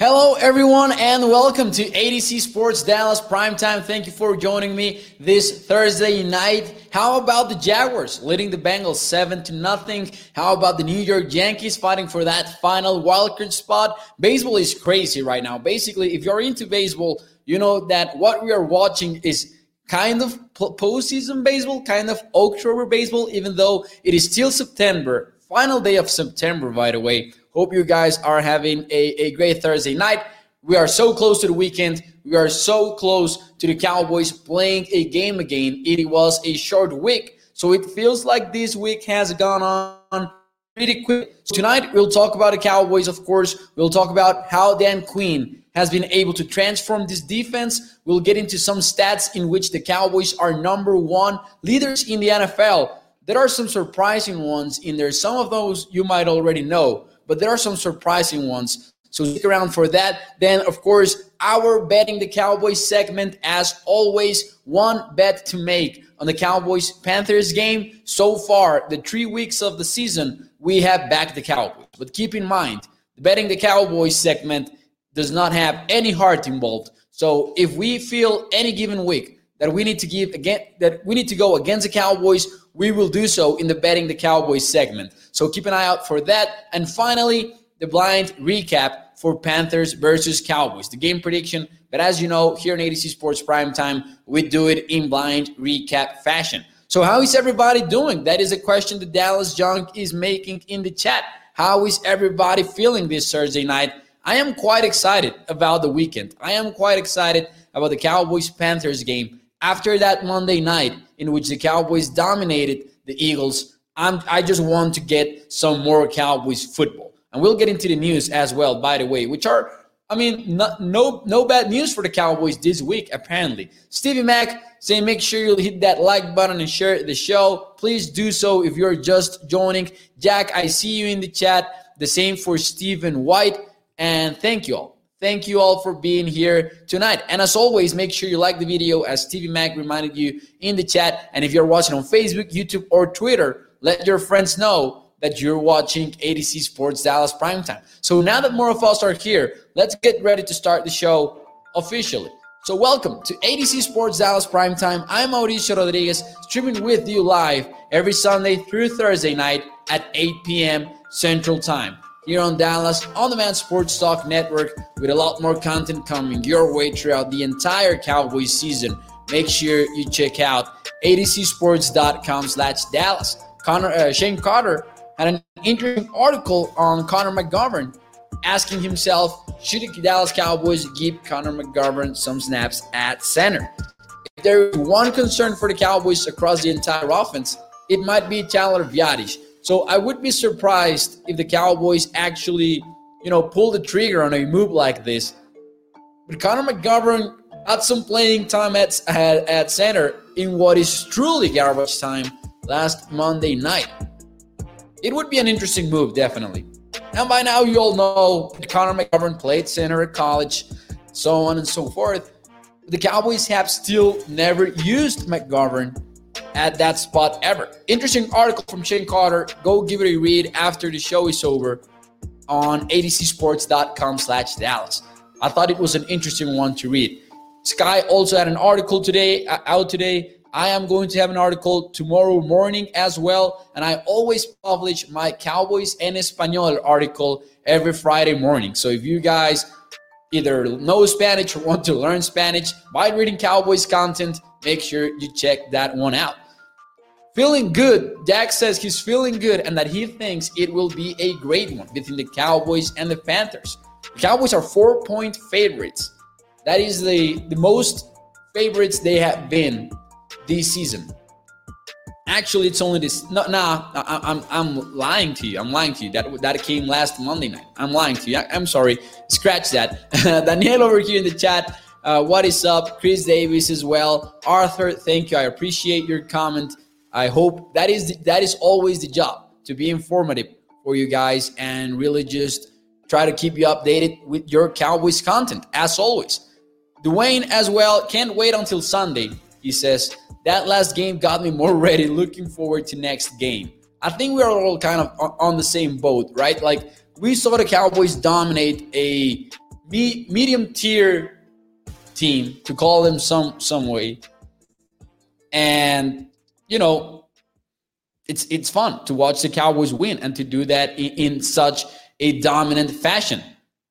Hello, everyone, and welcome to ADC Sports Dallas Primetime. Thank you for joining me this Thursday night. How about the Jaguars leading the Bengals seven to nothing? How about the New York Yankees fighting for that final wildcard spot? Baseball is crazy right now. Basically, if you're into baseball, you know that what we are watching is kind of postseason baseball, kind of October baseball, even though it is still September, final day of September, by the way. Hope you guys are having a, a great Thursday night. We are so close to the weekend. We are so close to the Cowboys playing a game again. It was a short week, so it feels like this week has gone on pretty quick. So tonight, we'll talk about the Cowboys, of course. We'll talk about how Dan Quinn has been able to transform this defense. We'll get into some stats in which the Cowboys are number one leaders in the NFL. There are some surprising ones in there. Some of those you might already know but there are some surprising ones. So stick around for that. Then, of course, our betting the Cowboys segment, as always, one bet to make on the Cowboys Panthers game. So far, the three weeks of the season, we have backed the Cowboys. But keep in mind, the betting the Cowboys segment does not have any heart involved. So if we feel any given week that we need to give again that we need to go against the Cowboys, we will do so in the betting the Cowboys segment. So keep an eye out for that. And finally, the blind recap for Panthers versus Cowboys, the game prediction. But as you know, here in ADC Sports Prime Time, we do it in blind recap fashion. So how is everybody doing? That is a question the Dallas Junk is making in the chat. How is everybody feeling this Thursday night? I am quite excited about the weekend. I am quite excited about the Cowboys Panthers game after that Monday night in which the Cowboys dominated the Eagles, I'm, I just want to get some more Cowboys football. And we'll get into the news as well, by the way, which are, I mean, no, no, no bad news for the Cowboys this week, apparently. Stevie Mack saying make sure you hit that like button and share the show. Please do so if you're just joining. Jack, I see you in the chat. The same for Stephen White. And thank you all. Thank you all for being here tonight. And as always, make sure you like the video as TV Mac reminded you in the chat. And if you're watching on Facebook, YouTube, or Twitter, let your friends know that you're watching ADC Sports Dallas Primetime. So now that more of us are here, let's get ready to start the show officially. So welcome to ADC Sports Dallas Primetime. I'm Mauricio Rodriguez, streaming with you live every Sunday through Thursday night at 8 p.m. Central Time here on Dallas on Demand Sports Talk Network with a lot more content coming your way throughout the entire Cowboys season. Make sure you check out adcsports.com slash Dallas. Connor, uh, Shane Carter had an interesting article on Connor McGovern asking himself, should the Dallas Cowboys give Connor McGovern some snaps at center? If there is one concern for the Cowboys across the entire offense, it might be Tyler Biadasz. So I would be surprised if the Cowboys actually, you know, pull the trigger on a move like this. But Connor McGovern had some playing time at, at, at center in what is truly garbage time last Monday night. It would be an interesting move, definitely. And by now, you all know Connor McGovern played center at college, so on and so forth. The Cowboys have still never used McGovern at that spot ever. Interesting article from Shane Carter. Go give it a read after the show is over on adcsports.com slash Dallas. I thought it was an interesting one to read. Sky also had an article today uh, out today. I am going to have an article tomorrow morning as well. And I always publish my Cowboys en Español article every Friday morning. So if you guys either know Spanish or want to learn Spanish by reading Cowboys content, make sure you check that one out. Feeling good. Dak says he's feeling good and that he thinks it will be a great one between the Cowboys and the Panthers. The Cowboys are four point favorites. That is the, the most favorites they have been this season. Actually, it's only this. No, nah, I, I'm I'm lying to you. I'm lying to you. That that came last Monday night. I'm lying to you. I, am sorry. Scratch that. Daniel over here in the chat. Uh, what is up? Chris Davis as well. Arthur, thank you. I appreciate your comment. I hope that is the, that is always the job to be informative for you guys and really just try to keep you updated with your Cowboys content as always. Dwayne as well can't wait until Sunday. He says that last game got me more ready. Looking forward to next game. I think we are all kind of on the same boat, right? Like we saw the Cowboys dominate a me, medium tier team to call them some some way. And you know, it's it's fun to watch the Cowboys win and to do that in, in such a dominant fashion.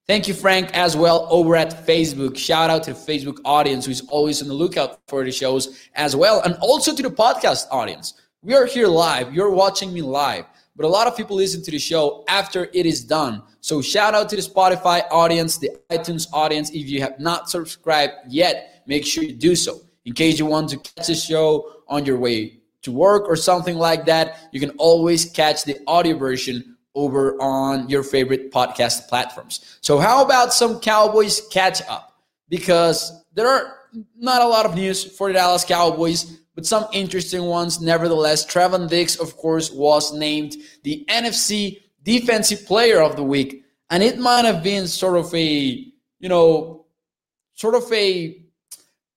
Thank you, Frank, as well over at Facebook. Shout out to the Facebook audience who's always on the lookout for the shows as well, and also to the podcast audience. We are here live. You're watching me live, but a lot of people listen to the show after it is done. So shout out to the Spotify audience, the iTunes audience. If you have not subscribed yet, make sure you do so. In case you want to catch the show on your way to work or something like that, you can always catch the audio version over on your favorite podcast platforms. So, how about some Cowboys catch up? Because there are not a lot of news for the Dallas Cowboys, but some interesting ones nevertheless. Trevon Diggs, of course, was named the NFC Defensive Player of the Week, and it might have been sort of a, you know, sort of a,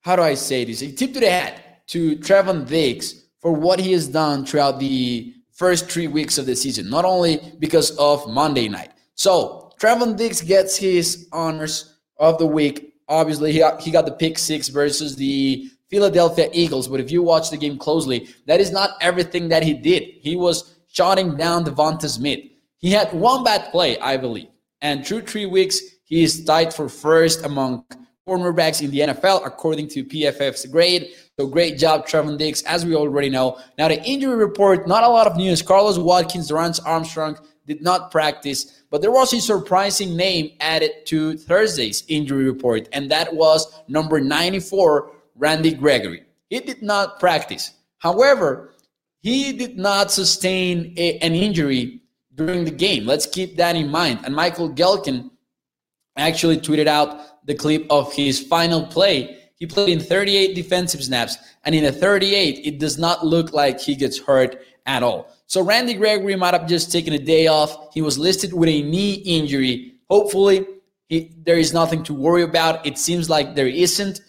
how do I say this? A tip to the hat to Trevon Diggs for what he has done throughout the first three weeks of the season, not only because of Monday night. So Trevon Diggs gets his honors of the week. Obviously, he got, he got the pick six versus the Philadelphia Eagles. But if you watch the game closely, that is not everything that he did. He was shutting down DeVonta Smith. He had one bad play, I believe. And through three weeks, he is tied for first among cornerbacks in the NFL, according to PFF's grade. So great job, Trevon Diggs, as we already know. Now, the injury report, not a lot of news. Carlos Watkins, Dorance Armstrong did not practice, but there was a surprising name added to Thursday's injury report, and that was number 94, Randy Gregory. He did not practice. However, he did not sustain a, an injury during the game. Let's keep that in mind. And Michael Gehlken actually tweeted out the clip of his final play he played in 38 defensive snaps, and in a 38, it does not look like he gets hurt at all. So Randy Gregory might have just taken a day off. He was listed with a knee injury. Hopefully, he, there is nothing to worry about. It seems like there isn't.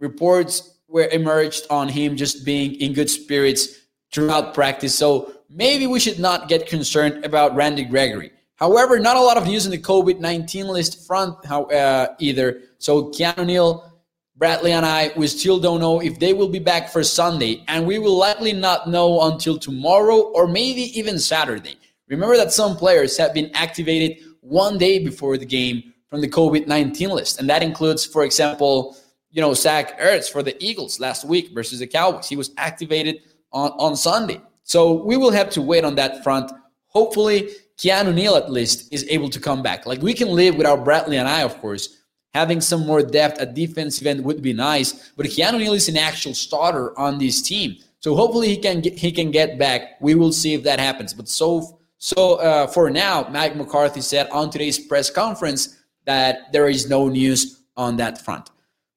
Reports were emerged on him just being in good spirits throughout practice. So maybe we should not get concerned about Randy Gregory. However, not a lot of news in the COVID 19 list front how, uh, either. So Keanu Neal Bradley Anae, we still don't know if they will be back for Sunday, and we will likely not know until tomorrow or maybe even Saturday. Remember that some players have been activated one day before the game from the COVID 19 list, and that includes, for example, you know, Zach Ertz for the Eagles last week versus the Cowboys. He was activated on, on Sunday. So we will have to wait on that front. Hopefully, Keanu Neal at least is able to come back. Like we can live without Bradley Anae, of course, having some more depth at defensive end would be nice. But Keanu Neal is an actual starter on this team, so hopefully he can get, he can get back. We will see if that happens. But so so uh, for now, Mike McCarthy said on today's press conference that there is no news on that front.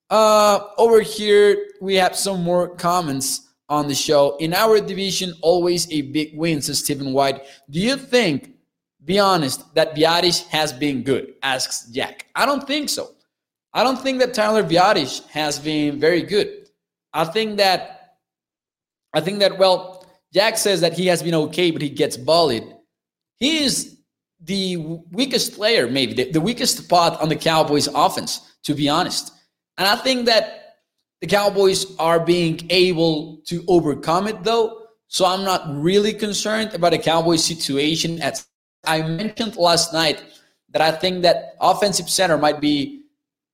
Uh, over here, we have some more comments on the show. In our division, always a big win, says Stephen White. Do you think, be honest, that Biadasz has been good? asks Jack. I don't think so. I don't think that Tyler Biadasz has been very good. I think that I think that well, Jack says that he has been okay, but he gets bullied. He is the weakest player, maybe the, the weakest spot on the Cowboys offense, to be honest. And I think that the Cowboys are being able to overcome it though. So I'm not really concerned about the Cowboys situation. As I mentioned last night, that I think that offensive center might be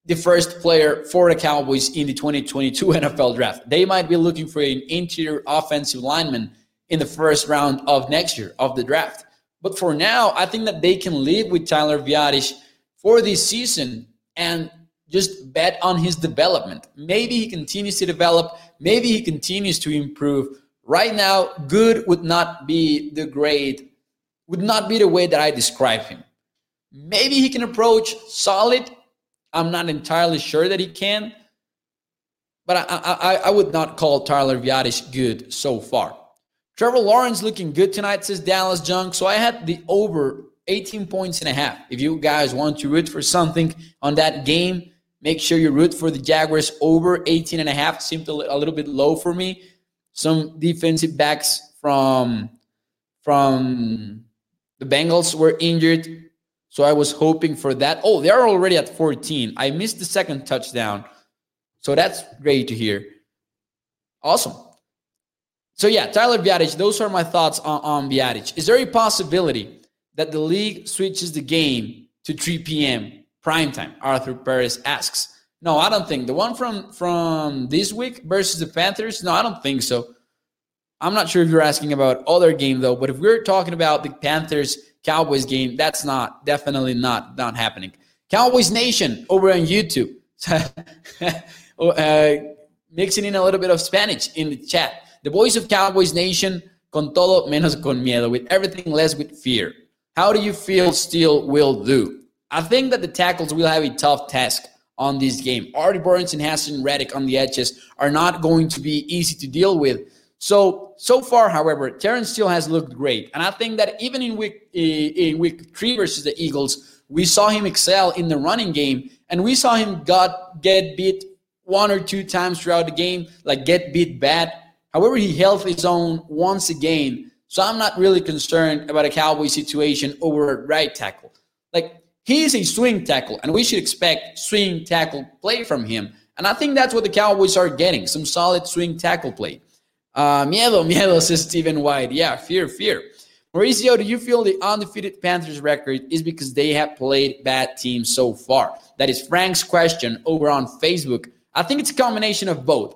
the first player for the Cowboys in the 2022 NFL draft. They might be looking for an interior offensive lineman in the first round of next year of the draft. But for now, I think that they can live with Tyler Biadasz for this season and just bet on his development. Maybe he continues to develop, maybe he continues to improve. Right now, good would not be the grade, would not be the way that I describe him. Maybe he can approach solid I'm not entirely sure that he can, but I, I, I would not call Tyler Biadasz good so far. Trevor Lawrence looking good tonight, says Dallas Junk. So I had the over 18 points and a half. If you guys want to root for something on that game, make sure you root for the Jaguars over 18 and a half. Seemed a little bit low for me. Some defensive backs from from the Bengals were injured. So I was hoping for that. Oh, they're already at 14. I missed the second touchdown. So that's great to hear. Awesome. So yeah, Tyler Biadasz, those are my thoughts on, on Biadasz. Is there a possibility that the league switches the game to 3 p.m. prime time? Arthur Perez asks. No, I don't think. The one from from this week versus the Panthers, no, I don't think so. I'm not sure if you're asking about other game though, but if we're talking about the Panthers Cowboys game, that's not definitely not not happening. Cowboys Nation over on YouTube. uh, mixing in a little bit of Spanish in the chat. The voice of Cowboys Nation, con todo menos con miedo, with everything less with fear. How do you feel Steel will do? I think that the tackles will have a tough task on this game. Artie Burns and Haason Reddick on the edges are not going to be easy to deal with. So so far, however, Terence Steele has looked great, and I think that even in week eh, in week three versus the Eagles, we saw him excel in the running game, and we saw him got get beat one or two times throughout the game, like get beat bad. However, he held his own once again. So I'm not really concerned about a Cowboy situation over right tackle. Like he is a swing tackle, and we should expect swing tackle play from him. And I think that's what the Cowboys are getting some solid swing tackle play. Uh, miedo, miedo, says Stephen White. Yeah, fear, fear. Mauricio, do you feel the undefeated Panthers record is because they have played bad teams so far? That is Frank's question over on Facebook. I think it's a combination of both.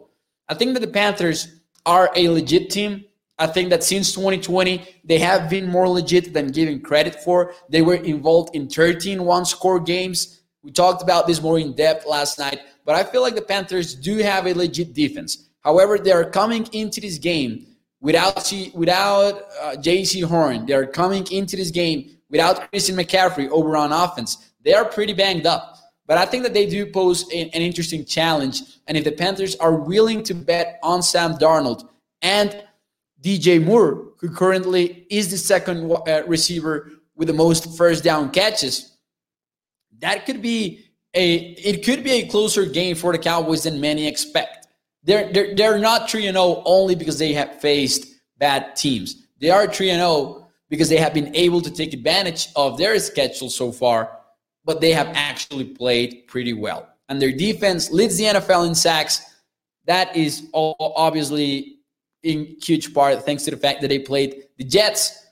I think that the Panthers are a legit team. I think that since 2020, they have been more legit than given credit for. They were involved in 13 one score games. We talked about this more in depth last night, but I feel like the Panthers do have a legit defense. However, they are coming into this game without G, without uh, Jaycee Horn. They are coming into this game without Christian McCaffrey over on offense. They are pretty banged up. But I think that they do pose an, an interesting challenge. And if the Panthers are willing to bet on Sam Darnold and DJ Moore, who currently is the second uh, receiver with the most first down catches, that could be a it could be a closer game for the Cowboys than many expect. They're they're, they're not 3 0 only because they have faced bad teams. They are 3 0 because they have been able to take advantage of their schedule so far but they have actually played pretty well. And their defense leads the NFL in sacks. That is all obviously in huge part thanks to the fact that they played the Jets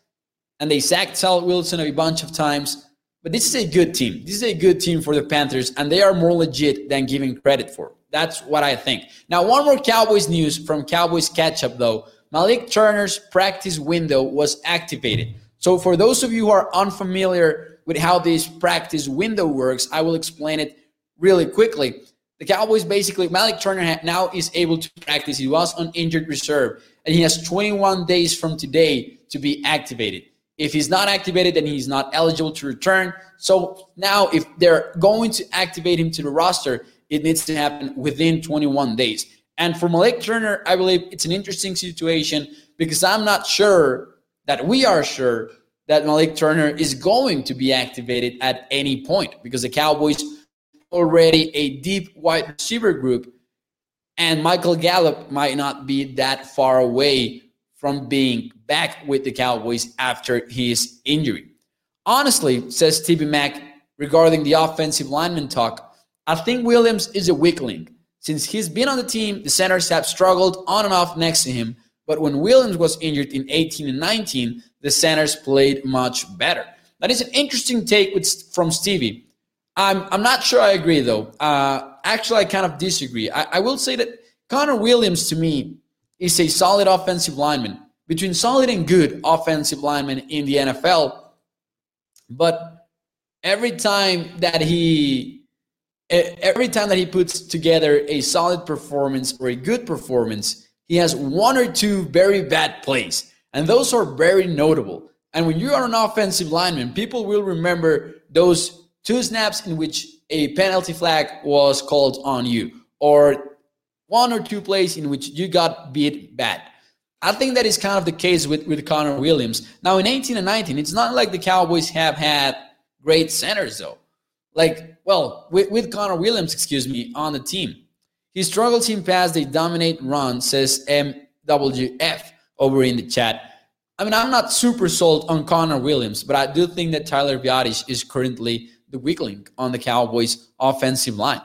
and they sacked Zach Wilson a bunch of times. But this is a good team. This is a good team for the Panthers, and they are more legit than giving credit for. That's what I think. Now, one more Cowboys news from Cowboys catch up, though. Malik Turner's practice window was activated. So, for those of you who are unfamiliar with how this practice window works, I will explain it really quickly. The Cowboys basically, Malik Turner now is able to practice. He was on injured reserve, and he has 21 days from today to be activated. If he's not activated, then he's not eligible to return. So now, if they're going to activate him to the roster, it needs to happen within 21 days. And for Malik Turner, I believe it's an interesting situation because I'm not sure that we are sure that Malik Turner is going to be activated at any point because the Cowboys already a deep wide receiver group and Michael Gallup might not be that far away from being back with the Cowboys after his injury. Honestly, says TB Mack regarding the offensive lineman talk, I think Williams is a weak link. Since he's been on the team, the centers have struggled on and off next to him. But when Williams was injured in 18 and 19, the centers played much better. That is an interesting take with, from Stevie. I'm, I'm not sure I agree, though. Uh, actually, I kind of disagree. I, I will say that Connor Williams, to me, is a solid offensive lineman, between solid and good offensive lineman in the NFL. But every time that he every time that he puts together a solid performance or a good performance, he has one or two very bad plays. And those are very notable. And when you are an offensive lineman, people will remember those two snaps in which a penalty flag was called on you, or one or two plays in which you got beat bad. I think that is kind of the case with, with Connor Williams. Now, in 18 and 19, it's not like the Cowboys have had great centers, though. Like, well, with, with Connor Williams, excuse me, on the team. He struggles in pass, they dominate run, says MWF over in the chat. I mean, I'm not super sold on Connor Williams, but I do think that Tyler Biadasz is currently the weak link on the Cowboys' offensive line.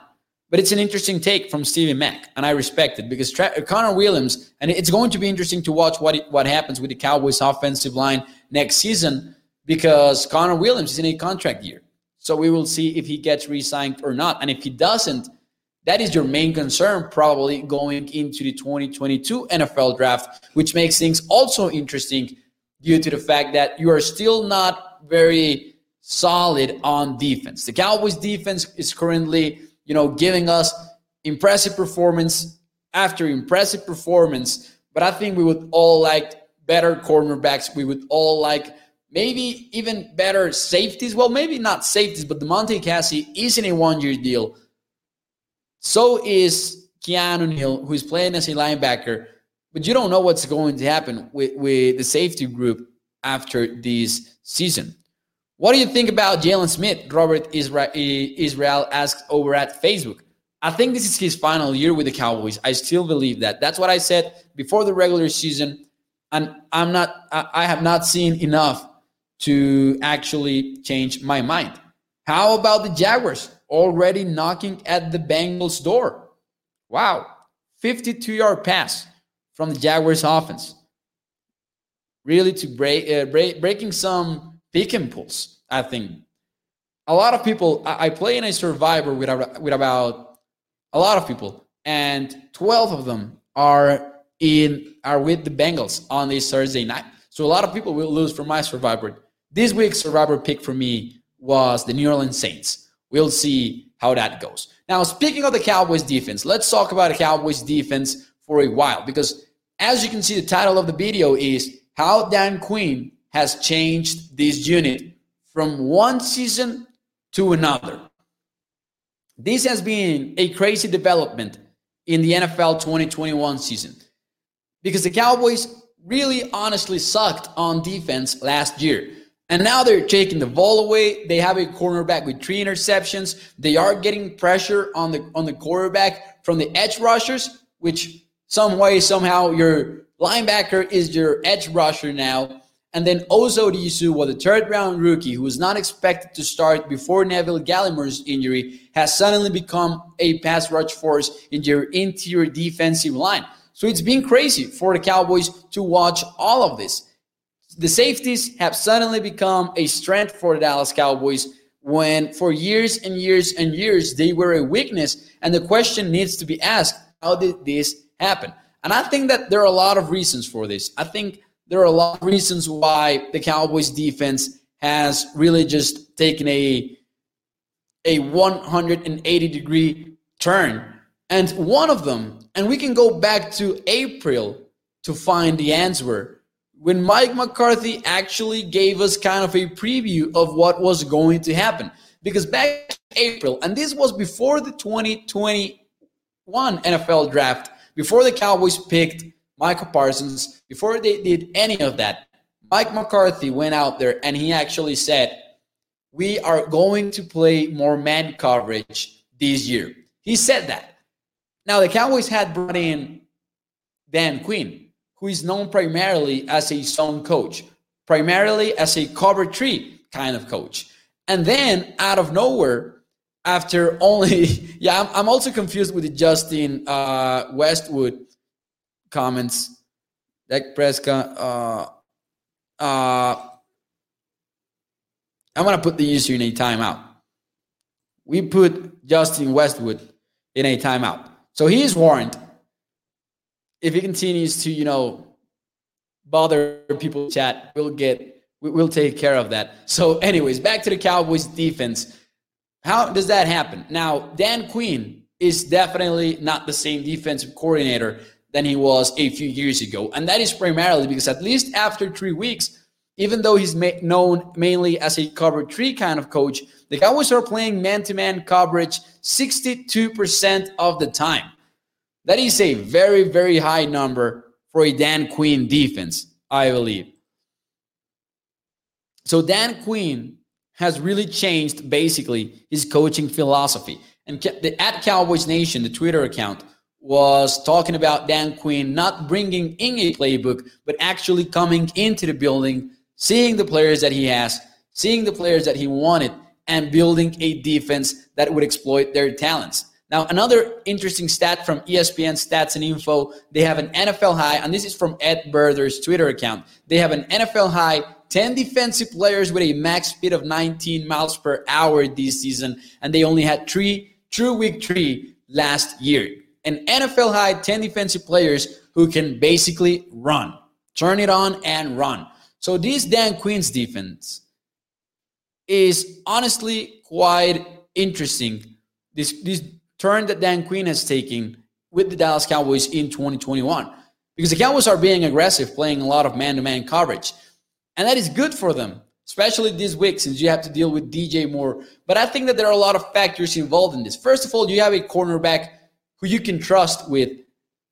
But it's an interesting take from Stevie Mack, and I respect it because Tra- Connor Williams, and it's going to be interesting to watch what it, what happens with the Cowboys' offensive line next season because Connor Williams is in a contract year. So we will see if he gets re-signed or not, and if he doesn't, that is your main concern probably going into the 2022 NFL draft, which makes things also interesting due to the fact that you are still not very solid on defense. The Cowboys defense is currently, you know, giving us impressive performance after impressive performance, but I think we would all like better cornerbacks. We would all like maybe even better safeties. Well, maybe not safeties, but Damontae Kazee is in a one-year deal. So is Keanu Neal, who is playing as a linebacker. But you don't know what's going to happen with, with the safety group after this season. What do you think about Jaylon Smith? Robert Israel asked over at Facebook. I think this is his final year with the Cowboys. I still believe that. That's what I said before the regular season. And I'm not, I have not seen enough to actually change my mind. How about the Jaguars already knocking at the Bengals' door? Wow. 52 yard pass from the Jaguars offense. Really to break, uh, break breaking some pick and pulls, I think. A lot of people, I, I play in a survivor with, with about a lot of people, and 12 of them are in are with the Bengals on this Thursday night. So a lot of people will lose for my survivor. This week's survivor pick for me was the New Orleans Saints. We'll see how that goes. Now, speaking of the Cowboys defense, let's talk about the Cowboys defense for a while because as you can see, the title of the video is How Dan Quinn Has Changed This Unit from One Season to Another. This has been a crazy development in the NFL 2021 season because the Cowboys really honestly sucked on defense last year. And now they're taking the ball away. They have a cornerback with three interceptions. They are getting pressure on the on the quarterback from the edge rushers, which some way somehow your linebacker is your edge rusher now. And then Osa Odighizuwa was a third round rookie who was not expected to start before Neville Gallimore's injury, has suddenly become a pass rush force in your interior defensive line. So it's been crazy for the Cowboys to watch all of this the safeties have suddenly become a strength for the Dallas Cowboys when for years and years and years they were a weakness. And the question needs to be asked how did this happen? And I think that there are a lot of reasons for this. I think there are a lot of reasons why the Cowboys defense has really just taken a a 180 degree turn. And one of them, and we can go back to April to find the answer when Mike McCarthy actually gave us kind of a preview of what was going to happen. Because back April, and this was before the 2021 NFL draft, before the Cowboys picked Micah Parsons, before they did any of that, Mike McCarthy went out there and he actually said, We are going to play more man coverage this year. He said that. Now, the Cowboys had brought in Dan Quinn, who is known primarily as a zone coach, primarily as a cover three kind of coach. And then out of nowhere, after only, yeah, I'm, I'm also confused with the Justin uh, Westwood comments. Dak Prescott, uh, uh, I'm to put the issue in a timeout. We put Justin Westwood in a timeout. So he is warned if he continues to, you know, bother people chat, we'll get we'll take care of that. So, anyways, back to the Cowboys defense. How does that happen? Now, Dan Quinn is definitely not the same defensive coordinator than he was a few years ago. And that is primarily because at least after three weeks, even though he's ma- known mainly as a cover three kind of coach, the Cowboys are playing man to man coverage 62% of the time. That is a very, very high number for a Dan Quinn defense, I believe. So Dan Quinn has really changed basically his coaching philosophy. And the, at Cowboys Nation, the Twitter account, was talking about Dan Quinn not bringing in a playbook, but actually coming into the building, seeing the players that he has, seeing the players that he wanted, and building a defense that would exploit their talents. Now, another interesting stat from ESPN Stats and Info they have an NFL high, and this is from Ed Werder's Twitter account. They have an NFL high 10 defensive players with a max speed of 19 miles per hour this season, and they only had three true week three last year. An NFL high 10 defensive players who can basically run, turn it on and run. So, this Dan Quinn's defense is honestly quite interesting. This, this turn that Dan Quinn has taken with the Dallas Cowboys in 2021 because the Cowboys are being aggressive, playing a lot of man to man coverage. And that is good for them, especially this week since you have to deal with DJ Moore. But I think that there are a lot of factors involved in this. First of all, you have a cornerback who you can trust with,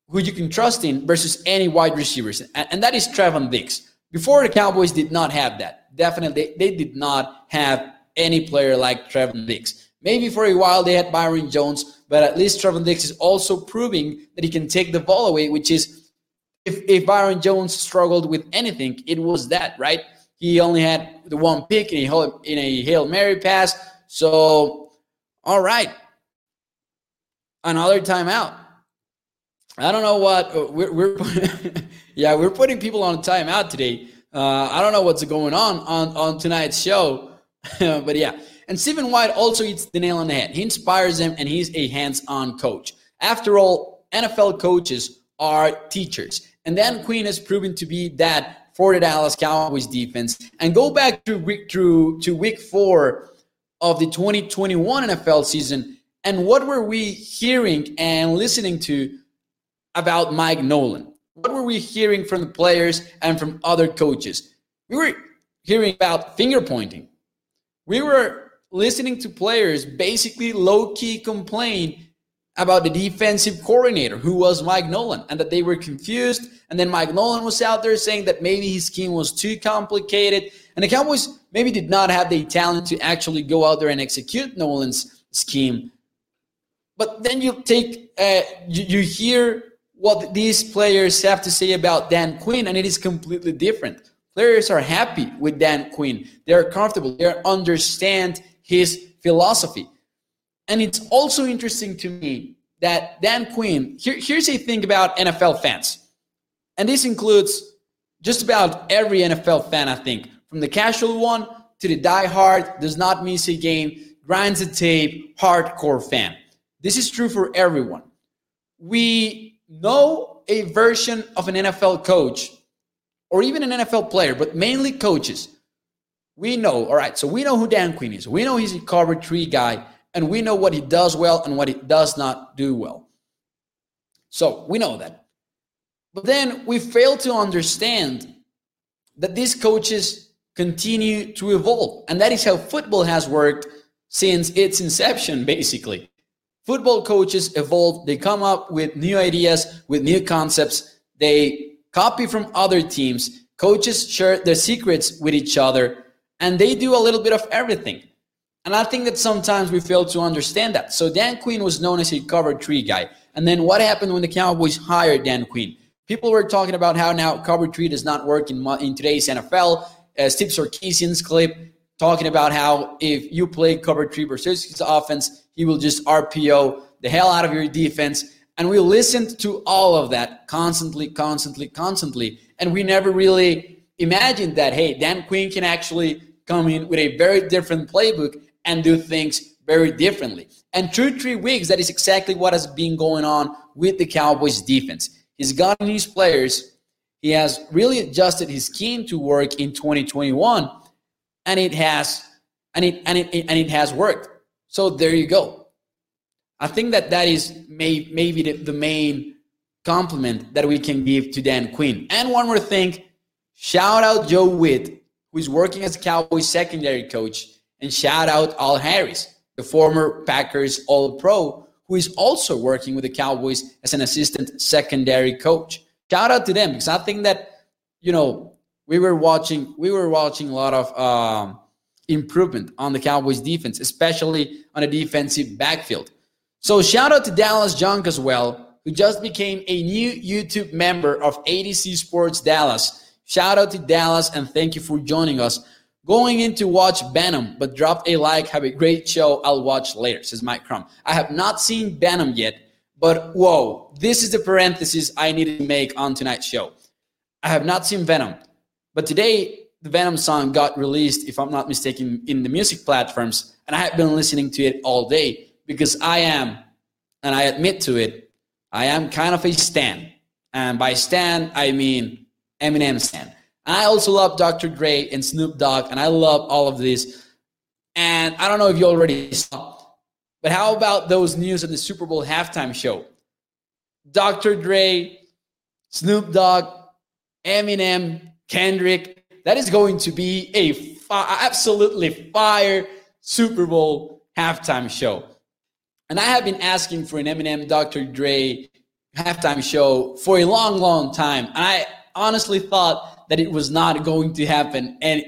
who you can trust in versus any wide receivers. And that is Trevon Diggs. Before the Cowboys did not have that. Definitely, they did not have any player like Trevon Diggs. Maybe for a while they had Byron Jones, but at least Trevon Diggs is also proving that he can take the ball away, which is if, if Byron Jones struggled with anything, it was that, right? He only had the one pick in a, in a Hail Mary pass. So, all right. Another timeout. I don't know what uh, we're, we're yeah, we're putting people on timeout today. Uh, I don't know what's going on on, on tonight's show, but yeah. And Stephen White also hits the nail on the head. He inspires them, and he's a hands on coach. After all, NFL coaches are teachers. And Dan Quinn has proven to be that for the Dallas Cowboys defense. And go back to week, through, to week four of the 2021 NFL season. And what were we hearing and listening to about Mike Nolan? What were we hearing from the players and from other coaches? We were hearing about finger pointing. We were listening to players basically low key complain about the defensive coordinator who was Mike Nolan and that they were confused. And then Mike Nolan was out there saying that maybe his scheme was too complicated. And the Cowboys maybe did not have the talent to actually go out there and execute Nolan's scheme. But then you take, uh, you, you hear what these players have to say about Dan Quinn, and it is completely different. Players are happy with Dan Quinn. They're comfortable. They understand his philosophy. And it's also interesting to me that Dan Quinn, here, here's a thing about NFL fans, and this includes just about every NFL fan, I think, from the casual one to the die-hard, does not miss a game, grinds the tape, hardcore fan. This is true for everyone. We know a version of an NFL coach or even an NFL player, but mainly coaches we know, all right, so we know who Dan Quinn is. We know he's a cover three guy, and we know what he does well and what he does not do well. So we know that. But then we fail to understand that these coaches continue to evolve. And that is how football has worked since its inception, basically. Football coaches evolve, they come up with new ideas, with new concepts, they copy from other teams. Coaches share their secrets with each other and they do a little bit of everything. And I think that sometimes we fail to understand that. So Dan Quinn was known as a cover three guy. And then what happened when the Cowboys hired Dan Quinn? People were talking about how now cover three does not work in, in today's NFL. Uh, Steve Sarkisian's clip talking about how if you play cover three versus offense, he will just RPO the hell out of your defense. And we listened to all of that constantly, constantly, constantly. And we never really imagined that, hey, Dan Quinn can actually come in with a very different playbook and do things very differently. And through three weeks, that is exactly what has been going on with the Cowboys defense. He's gotten his players, he has really adjusted his scheme to work in 2021, and it has and it and it and it has worked. So there you go. I think that that is may, maybe the, the main compliment that we can give to Dan Quinn. And one more thing, shout out Joe Whitt, who is working as a Cowboys secondary coach, and shout out Al Harris, the former Packers All Pro, who is also working with the Cowboys as an assistant secondary coach. Shout out to them because I think that you know we were watching we were watching a lot of um, improvement on the Cowboys defense, especially on a defensive backfield. So shout out to Dallas Junk as well, who just became a new YouTube member of ADC Sports Dallas. Shout out to Dallas and thank you for joining us. Going in to watch Venom, but dropped a like. Have a great show. I'll watch later, says Mike Crum. I have not seen Venom yet, but whoa, this is the parenthesis I needed to make on tonight's show. I have not seen Venom, but today the Venom song got released, if I'm not mistaken, in the music platforms, and I have been listening to it all day because I am, and I admit to it, I am kind of a stan. And by stan, I mean Eminem stan. I also love Dr. Dre and Snoop Dogg, and I love all of this. And I don't know if you already saw, but how about those news at the Super Bowl halftime show? Dr. Dre, Snoop Dogg, Eminem, Kendrick. That is going to be a fi- absolutely fire Super Bowl halftime show. And I have been asking for an Eminem, Dr. Dre halftime show for a long, long time. And I honestly thought that it was not going to happen and,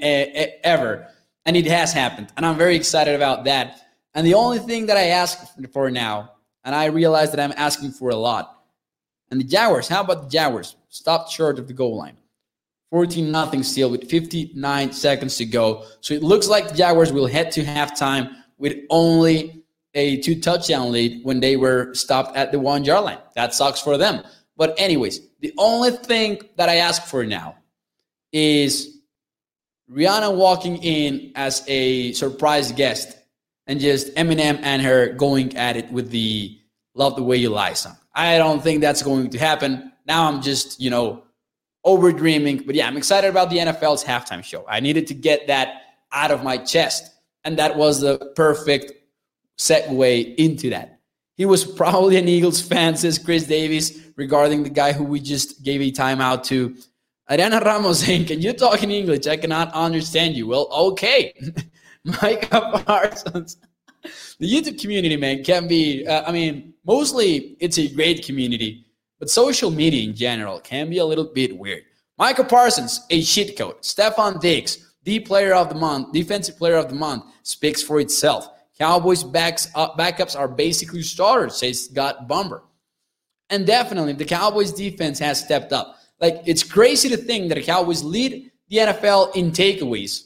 ever. And it has happened. And I'm very excited about that. And the only thing that I ask for now, and I realize that I'm asking for a lot, and the Jaguars, how about the Jaguars? Stopped short of the goal line. 14 nothing still with 59 seconds to go. So it looks like the Jaguars will head to halftime with only a two touchdown lead when they were stopped at the one yard line. That sucks for them. But, anyways, the only thing that I ask for now is Rihanna walking in as a surprise guest and just Eminem and her going at it with the Love the Way You Lie song. I don't think that's going to happen. Now I'm just, you know, over dreaming. But yeah, I'm excited about the NFL's halftime show. I needed to get that out of my chest. And that was the perfect segue into that. He was probably an Eagles fan, says Chris Davis, regarding the guy who we just gave a timeout to. Ariana Ramos saying, Can you talk in English? I cannot understand you. Well, okay. Micah Parsons. the YouTube community, man, can be, uh, I mean, mostly it's a great community, but social media in general can be a little bit weird. Michael Parsons, a shit code. Stefon Diggs, the player of the month, defensive player of the month, speaks for itself. Cowboys backs up, backups are basically starters, says Scott Bumber. And definitely, the Cowboys defense has stepped up. Like, it's crazy to think that the Cowboys lead the NFL in takeaways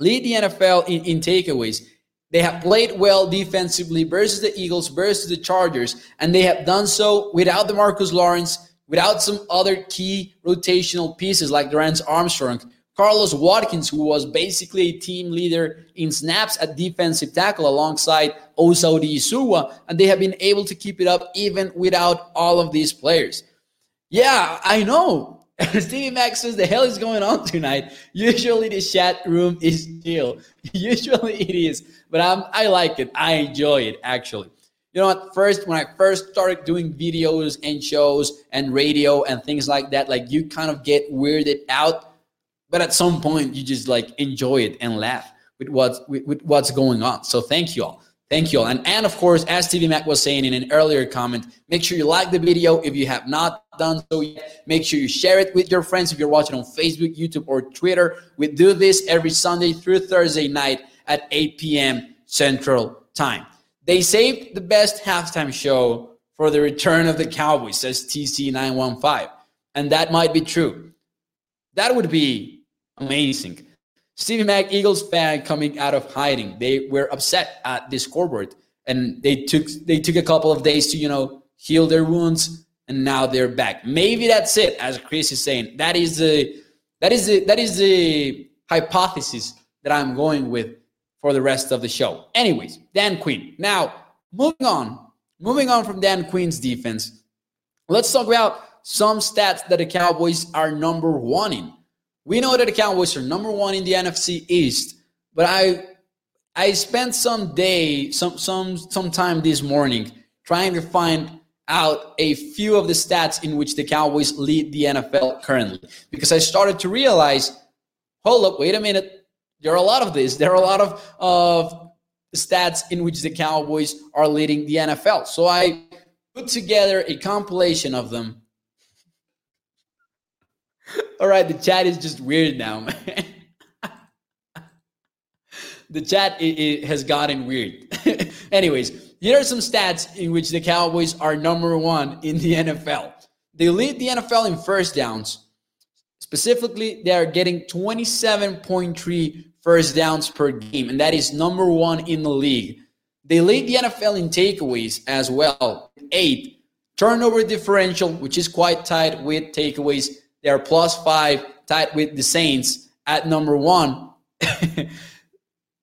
lead the NFL in, in takeaways. They have played well defensively versus the Eagles, versus the Chargers, and they have done so without DeMarcus Lawrence, without some other key rotational pieces like Dorance Armstrong, Carlos Watkins, who was basically a team leader in snaps at defensive tackle alongside Osa Isuwa, and they have been able to keep it up even without all of these players. Yeah, I know. Stevie Mac says, the hell is going on tonight? Usually the chat room is chill. Usually it is, but I'm, I like it. I enjoy it, actually. You know, at first, when I first started doing videos and shows and radio and things like that, like you kind of get weirded out. But at some point, you just like enjoy it and laugh with what's, with, with what's going on. So thank you all. Thank you all. And, and of course, as TV Mac was saying in an earlier comment, make sure you like the video if you have not done so yet. Make sure you share it with your friends if you're watching on Facebook, YouTube, or Twitter. We do this every Sunday through Thursday night at 8 p.m. Central Time. They saved the best halftime show for the return of the Cowboys, says TC915. And that might be true. That would be amazing. Stevie Mac, Eagles fan coming out of hiding. They were upset at the scoreboard and they took they took a couple of days to, you know, heal their wounds and now they're back. Maybe that's it, as Chris is saying. That is the that is the that is the hypothesis that I'm going with for the rest of the show. Anyways, Dan Quinn. Now, moving on, moving on from Dan Quinn's defense, let's talk about some stats that the Cowboys are number one in. We know that the Cowboys are number one in the NFC East, but I I spent some day, some some some time this morning trying to find out a few of the stats in which the Cowboys lead the NFL currently. Because I started to realize, hold up, wait a minute. There are a lot of this. There are a lot of, of stats in which the Cowboys are leading the NFL. So I put together a compilation of them all right, the chat is just weird now, man. the chat it, it has gotten weird. Anyways, here are some stats in which the Cowboys are number one in the NFL. They lead the NFL in first downs. Specifically, they are getting 27.3 first downs per game, and that is number one in the league. They lead the NFL in takeaways as well, eight. Turnover differential, which is quite tight with takeaways. They are plus five, tied with the Saints at number one.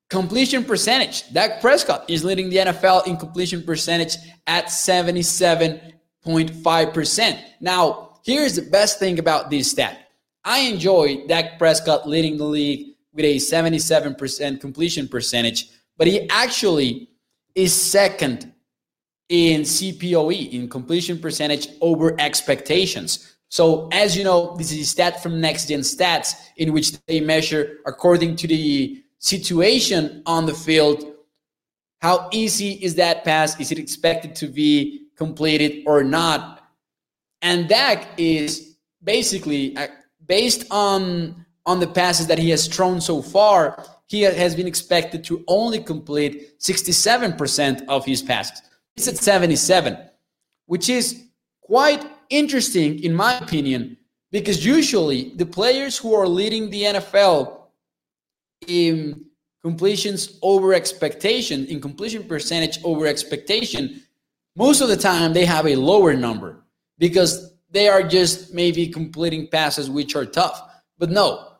completion percentage. Dak Prescott is leading the NFL in completion percentage at 77.5%. Now, here's the best thing about this stat. I enjoy Dak Prescott leading the league with a 77% completion percentage, but he actually is second in CPOE, in completion percentage over expectations. So, as you know, this is a stat from Next Gen Stats in which they measure according to the situation on the field. How easy is that pass? Is it expected to be completed or not? And Dak is basically uh, based on on the passes that he has thrown so far, he has been expected to only complete 67% of his passes. He's at 77, which is quite interesting in my opinion, because usually the players who are leading the NFL in completions over expectation, in completion percentage over expectation, most of the time they have a lower number because they are just maybe completing passes which are tough. But no,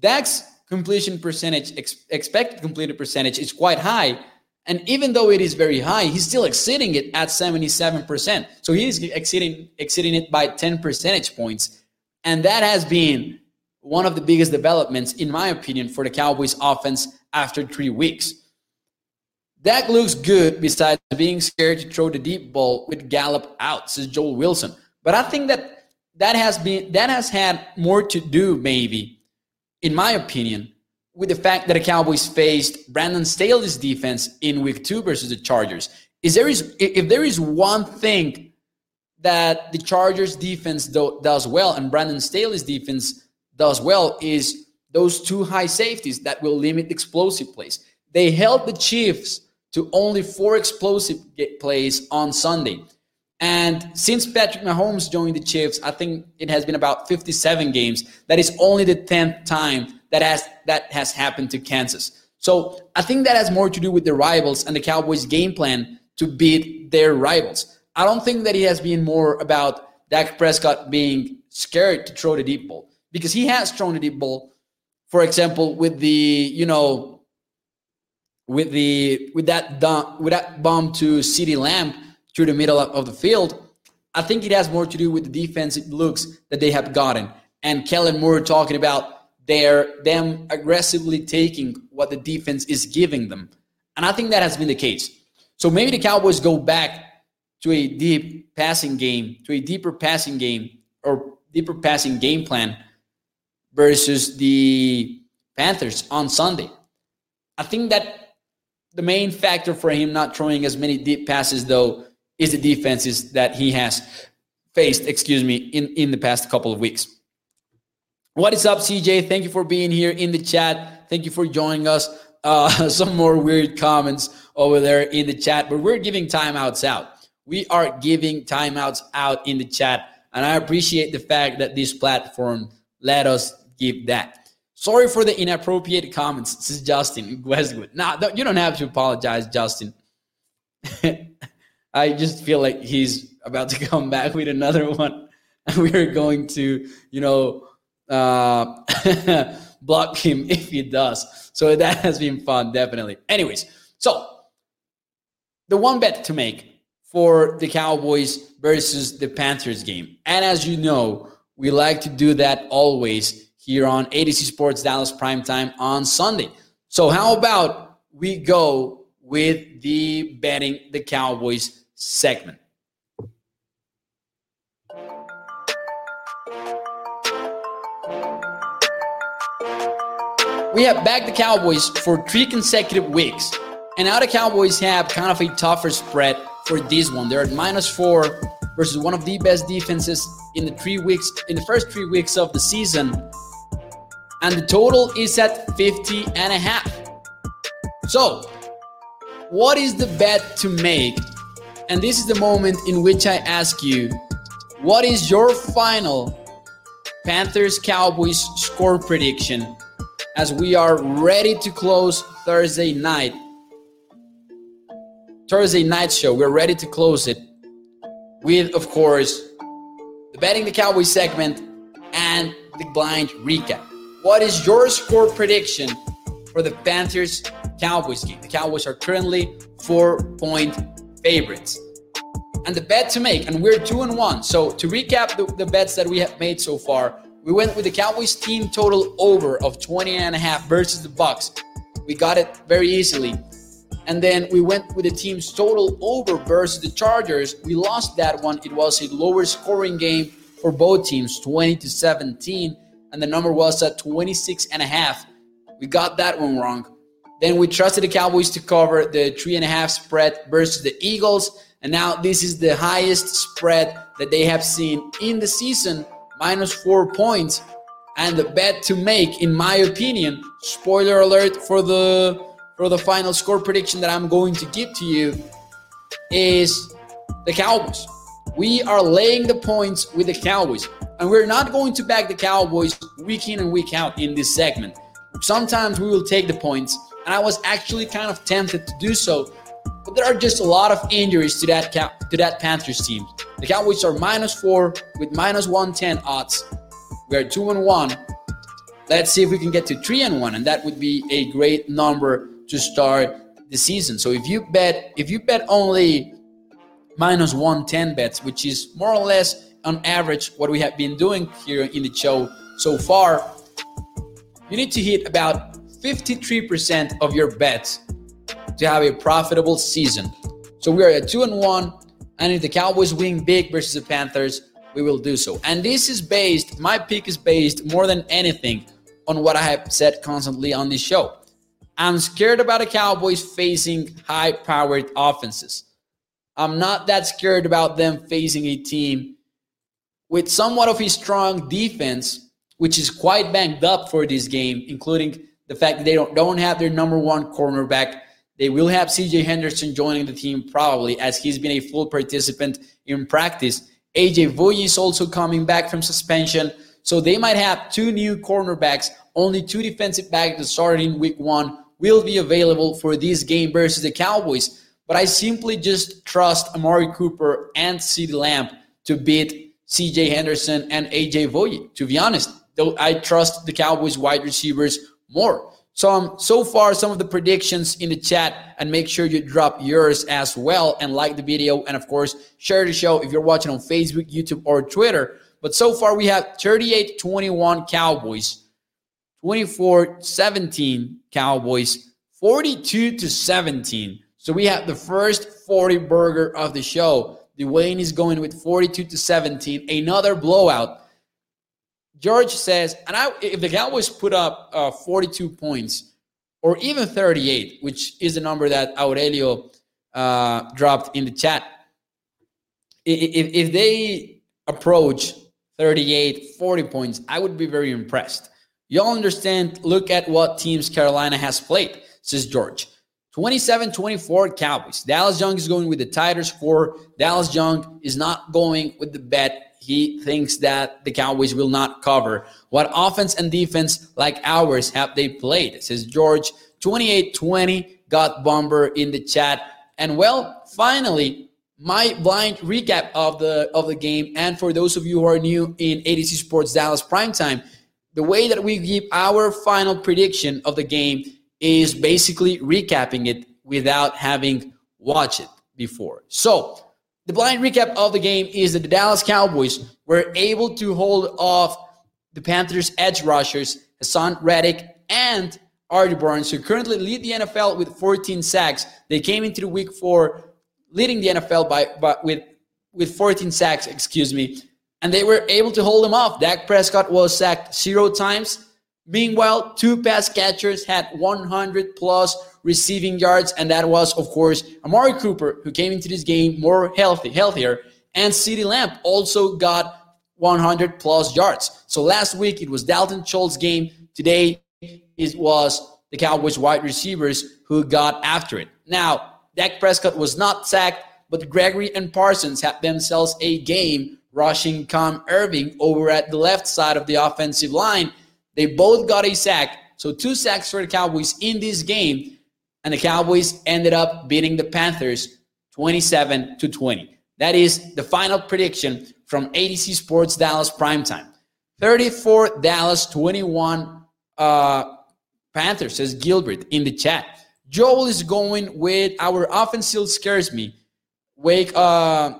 Dak's completion percentage, ex- expected completed percentage is quite high. And even though it is very high, he's still exceeding it at 77%. So he's exceeding, exceeding it by 10 percentage points. And that has been one of the biggest developments, in my opinion, for the Cowboys offense after three weeks. Dak looks good besides being scared to throw the deep ball with Gallup out, says Joel Wilson. But I think that that has been that has had more to do, maybe, in my opinion, with the fact that the Cowboys faced Brandon Staley's defense in week two versus the Chargers. Is there is if there is one thing that the Chargers defense do, does well and Brandon Staley's defense does well is those two high safeties that will limit explosive plays. They held the Chiefs to only four explosive plays on Sunday. And since Patrick Mahomes joined the Chiefs, I think it has been about 57 games. That is only the 10th time that has that has happened to Kansas. So I think that has more to do with the rivals and the Cowboys' game plan to beat their rivals. I don't think that it has been more about Dak Prescott being scared to throw the deep ball because he has thrown the deep ball. For example, with the you know, with the with that dump, with that bomb to CeeDee Lamb through the middle of the field, I think it has more to do with the defensive looks that they have gotten. And Kellen Moore talking about their them aggressively taking what the defense is giving them. And I think that has been the case. So maybe the Cowboys go back to a deep passing game, to a deeper passing game or deeper passing game plan versus the Panthers on Sunday. I think that the main factor for him not throwing as many deep passes, though, is the defenses that he has faced, excuse me, in, in the past couple of weeks. What is up, CJ? Thank you for being here in the chat. Thank you for joining us. Uh, some more weird comments over there in the chat, but we're giving timeouts out. We are giving timeouts out in the chat, and I appreciate the fact that this platform let us give that. Sorry for the inappropriate comments. This is Justin Westwood. Nah, you don't have to apologize, Justin. I just feel like he's about to come back with another one. And we're going to, you know, uh, block him if he does. So that has been fun, definitely. Anyways, so the one bet to make for the Cowboys versus the Panthers game. And as you know, we like to do that always here on ADC Sports Dallas Primetime on Sunday. So, how about we go with the betting the Cowboys segment? We have backed the Cowboys for three consecutive weeks. And now the Cowboys have kind of a tougher spread for this one. They're at minus four versus one of the best defenses in the three weeks, in the first three weeks of the season and the total is at 50 and a half. So, what is the bet to make? And this is the moment in which I ask you, what is your final Panthers Cowboys score prediction as we are ready to close Thursday night? Thursday night show. We're ready to close it with, of course, the betting the Cowboys segment and the blind recap. What is your score prediction for the Panthers Cowboys game? The Cowboys are currently four point favorites. And the bet to make, and we're two and one. So to recap the, the bets that we have made so far, we went with the Cowboys team total over of 20 and a half versus the Bucks. We got it very easily. And then we went with the team's total over versus the Chargers. We lost that one. It was a lower scoring game for both teams, 20 to 17, and the number was at 26 and a half. We got that one wrong. Then we trusted the Cowboys to cover the three and a half spread versus the Eagles. And now this is the highest spread that they have seen in the season, minus four points. And the bet to make, in my opinion, spoiler alert for the for the final score prediction that I'm going to give to you is the Cowboys. We are laying the points with the Cowboys, and we're not going to back the Cowboys week in and week out in this segment. Sometimes we will take the points, and I was actually kind of tempted to do so, but there are just a lot of injuries to that to that Panthers team. The Cowboys are minus four with minus 110 odds. We are two and one. Let's see if we can get to three and one, and that would be a great number to start the season. So if you bet if you bet only minus 110 bets, which is more or less on average what we have been doing here in the show so far, you need to hit about 53% of your bets to have a profitable season. So we are at 2 and 1 and if the Cowboys win big versus the Panthers, we will do so. And this is based, my pick is based more than anything on what I have said constantly on this show. I'm scared about the Cowboys facing high powered offenses. I'm not that scared about them facing a team with somewhat of a strong defense, which is quite banged up for this game, including the fact that they don't, don't have their number one cornerback. They will have CJ Henderson joining the team probably, as he's been a full participant in practice. AJ Bouye is also coming back from suspension. So they might have two new cornerbacks, only two defensive backs that started in week one will be available for this game versus the Cowboys. But I simply just trust Amari Cooper and CeeDee Lamb to beat CJ Henderson and AJ Bouye. To be honest, though I trust the Cowboys wide receivers more. So um, so far some of the predictions in the chat and make sure you drop yours as well and like the video and of course share the show if you're watching on Facebook, YouTube or Twitter. But so far we have 38-21 Cowboys, 24-17 Cowboys, 42 to 17. So we have the first 40 burger of the show. Dwayne is going with 42 to 17, another blowout. George says, and I, if the Cowboys put up uh, 42 points or even 38, which is the number that Aurelio uh, dropped in the chat, if, if they approach 38, 40 points, I would be very impressed. Y'all understand, look at what teams Carolina has played, says George. 27 24 Cowboys. Dallas Young is going with the tighter score. Dallas Young is not going with the bet. He thinks that the Cowboys will not cover. What offense and defense like ours have they played? Says George. 28 20 got Bomber in the chat. And well, finally, my blind recap of the of the game. And for those of you who are new in ADC Sports Dallas Primetime, the way that we give our final prediction of the game is basically recapping it without having watched it before. So, the blind recap of the game is that the Dallas Cowboys were able to hold off the Panthers' edge rushers, Haason Reddick and Artie Burns, who currently lead the NFL with 14 sacks. They came into the week four leading the NFL by, by with with 14 sacks, excuse me, and they were able to hold them off. Dak Prescott was sacked zero times. Meanwhile, two pass catchers had 100 plus receiving yards, and that was, of course, Amari Cooper, who came into this game more healthy, healthier, and CeeDee Lamb also got 100 plus yards. So last week it was Dalton Schultz' game. Today it was the Cowboys wide receivers who got after it. Now, Dak Prescott was not sacked, but Gregory and Parsons had themselves a game rushing Cam Erving over at the left side of the offensive line. They both got a sack. So two sacks for the Cowboys in this game. And the Cowboys ended up beating the Panthers 27 to 20. That is the final prediction from ADC Sports Dallas Primetime. 34 Dallas, 21 uh, Panthers, says Gilbert in the chat. Joel is going with our offense still scares me. Wake, uh,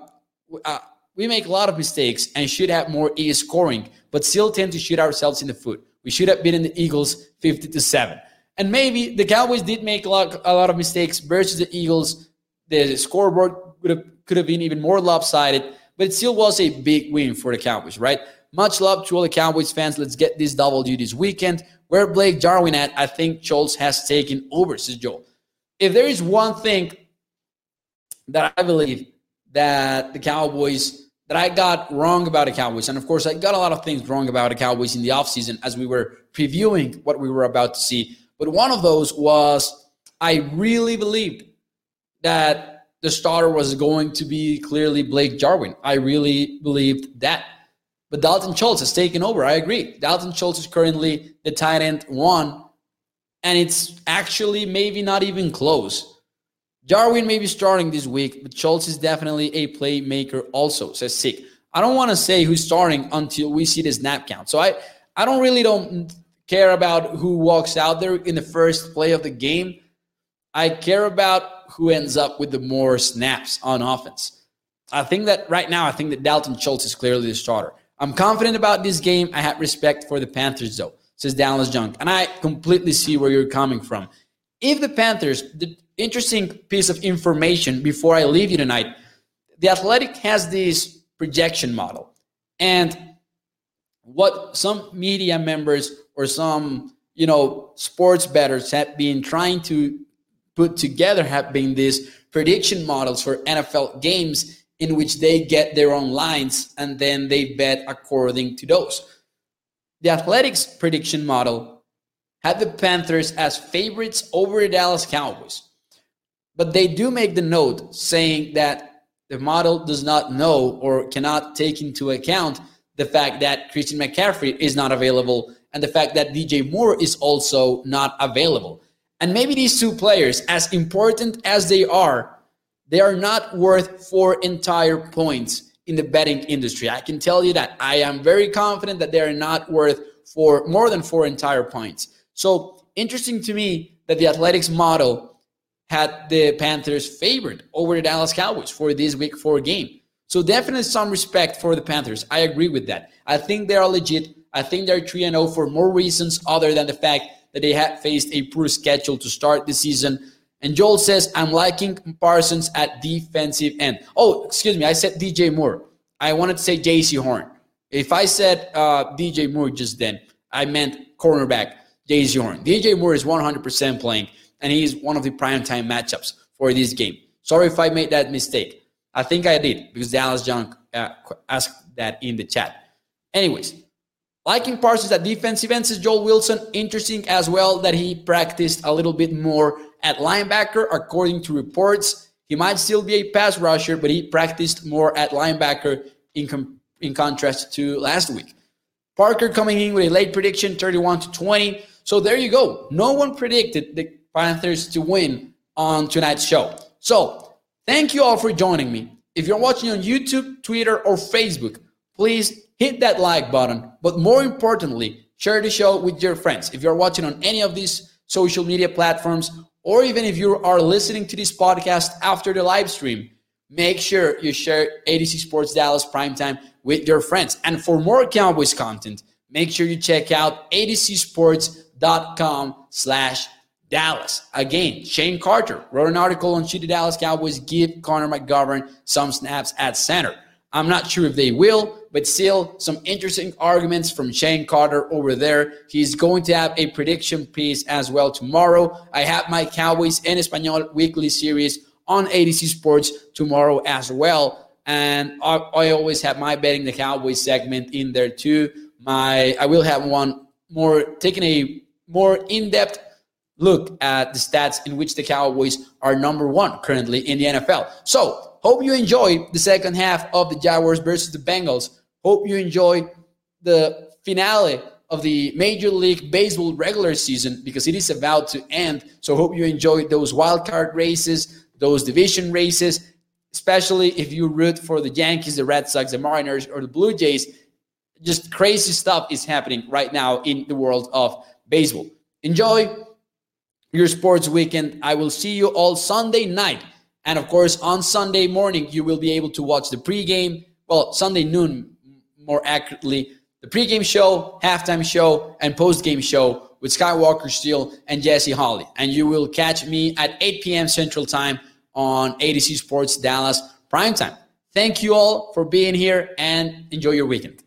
uh, we make a lot of mistakes and should have more E scoring, but still tend to shoot ourselves in the foot. We should have beaten the Eagles 50 to 7. And maybe the Cowboys did make a lot, of mistakes versus the Eagles. The scoreboard could have, could have been even more lopsided, but it still was a big win for the Cowboys, right? Much love to all the Cowboys fans. Let's get this W this weekend. Where Blake Jarwin at? I think Schultz has taken over, says Joel. If there is one thing that I believe that the Cowboys that I got wrong about the Cowboys. And of course, I got a lot of things wrong about the Cowboys in the offseason as we were previewing what we were about to see. But one of those was I really believed that the starter was going to be clearly Blake Jarwin. I really believed that. But Dalton Schultz has taken over. I agree. Dalton Schultz is currently the tight end one, and it's actually maybe not even close. Jarwin may be starting this week, but Schultz is definitely a playmaker also, says Sick. I don't want to say who's starting until we see the snap count. So I, I don't really don't care about who walks out there in the first play of the game. I care about who ends up with the more snaps on offense. I think that right now, I think that Dalton Schultz is clearly the starter. I'm confident about this game. I have respect for the Panthers, though, says Dallas Junk. And I completely see where you're coming from. If the Panthers, the interesting piece of information before I leave you tonight, the Athletic has this projection model. And what some media members or some, you know, sports bettors have been trying to put together have been these prediction models for NFL games in which they get their own lines and then they bet according to those. The Athletic's prediction model had the Panthers as favorites over the Dallas Cowboys. But they do make the note saying that the model does not know or cannot take into account the fact that Christian McCaffrey is not available and the fact that DJ Moore is also not available. And maybe these two players, as important as they are, they are not worth four entire points in the betting industry. I can tell you that. I am very confident that they are not worth for more than four entire points. So interesting to me that the athletics model had the Panthers favored over the Dallas Cowboys for this week four game. So definitely some respect for the Panthers. I agree with that. I think they are legit. I think they're 3 0 for more reasons other than the fact that they had faced a poor schedule to start the season. And Joel says, I'm liking Parsons at defensive end. Oh, excuse me. I said DJ Moore. I wanted to say Jaycee Horn. If I said uh, DJ Moore just then, I meant cornerback Jaycee Horn. DJ Moore is 100% playing, and he's one of the primetime matchups for this game. Sorry if I made that mistake. I think I did because Dallas John uh, asked that in the chat. Anyways, liking Parsons at defensive end says Joel Wilson. Interesting as well that he practiced a little bit more at linebacker, according to reports. He might still be a pass rusher, but he practiced more at linebacker in, com- in contrast to last week. Parker coming in with a late prediction, 31 to 20. So there you go. No one predicted the Panthers to win on tonight's show. So thank you all for joining me. If you're watching on YouTube, Twitter, or Facebook, please hit that like button. But more importantly, share the show with your friends. If you're watching on any of these social media platforms or even if you are listening to this podcast after the live stream, make sure you share ADC Sports Dallas Primetime with your friends. And for more Cowboys content, make sure you check out adcsports.com slash Dallas. Again, Shane Carter wrote an article on should the Dallas Cowboys give Connor McGovern some snaps at center. I'm not sure if they will, but still some interesting arguments from Shane Carter over there. He's going to have a prediction piece as well tomorrow. I have my Cowboys en Español weekly series on ADC Sports tomorrow as well. And I, I always have my betting the Cowboys segment in there too. My I will have one more taking a more in-depth look at the stats in which the Cowboys are number one currently in the NFL. So, hope you enjoy the second half of the Jaguars versus the Bengals. Hope you enjoy the finale of the Major League Baseball regular season because it is about to end. So, hope you enjoy those wild card races, those division races, especially if you root for the Yankees, the Red Sox, the Mariners, or the Blue Jays. Just crazy stuff is happening right now in the world of baseball. Enjoy your sports weekend. I will see you all Sunday night. And of course, on Sunday morning, you will be able to watch the pregame, well, Sunday noon, more accurately, the pregame show, halftime show, and postgame show with Skywalker Steele and Jesse Holly. And you will catch me at 8 p.m. Central Time on ADC Sports Dallas Primetime. Thank you all for being here and enjoy your weekend.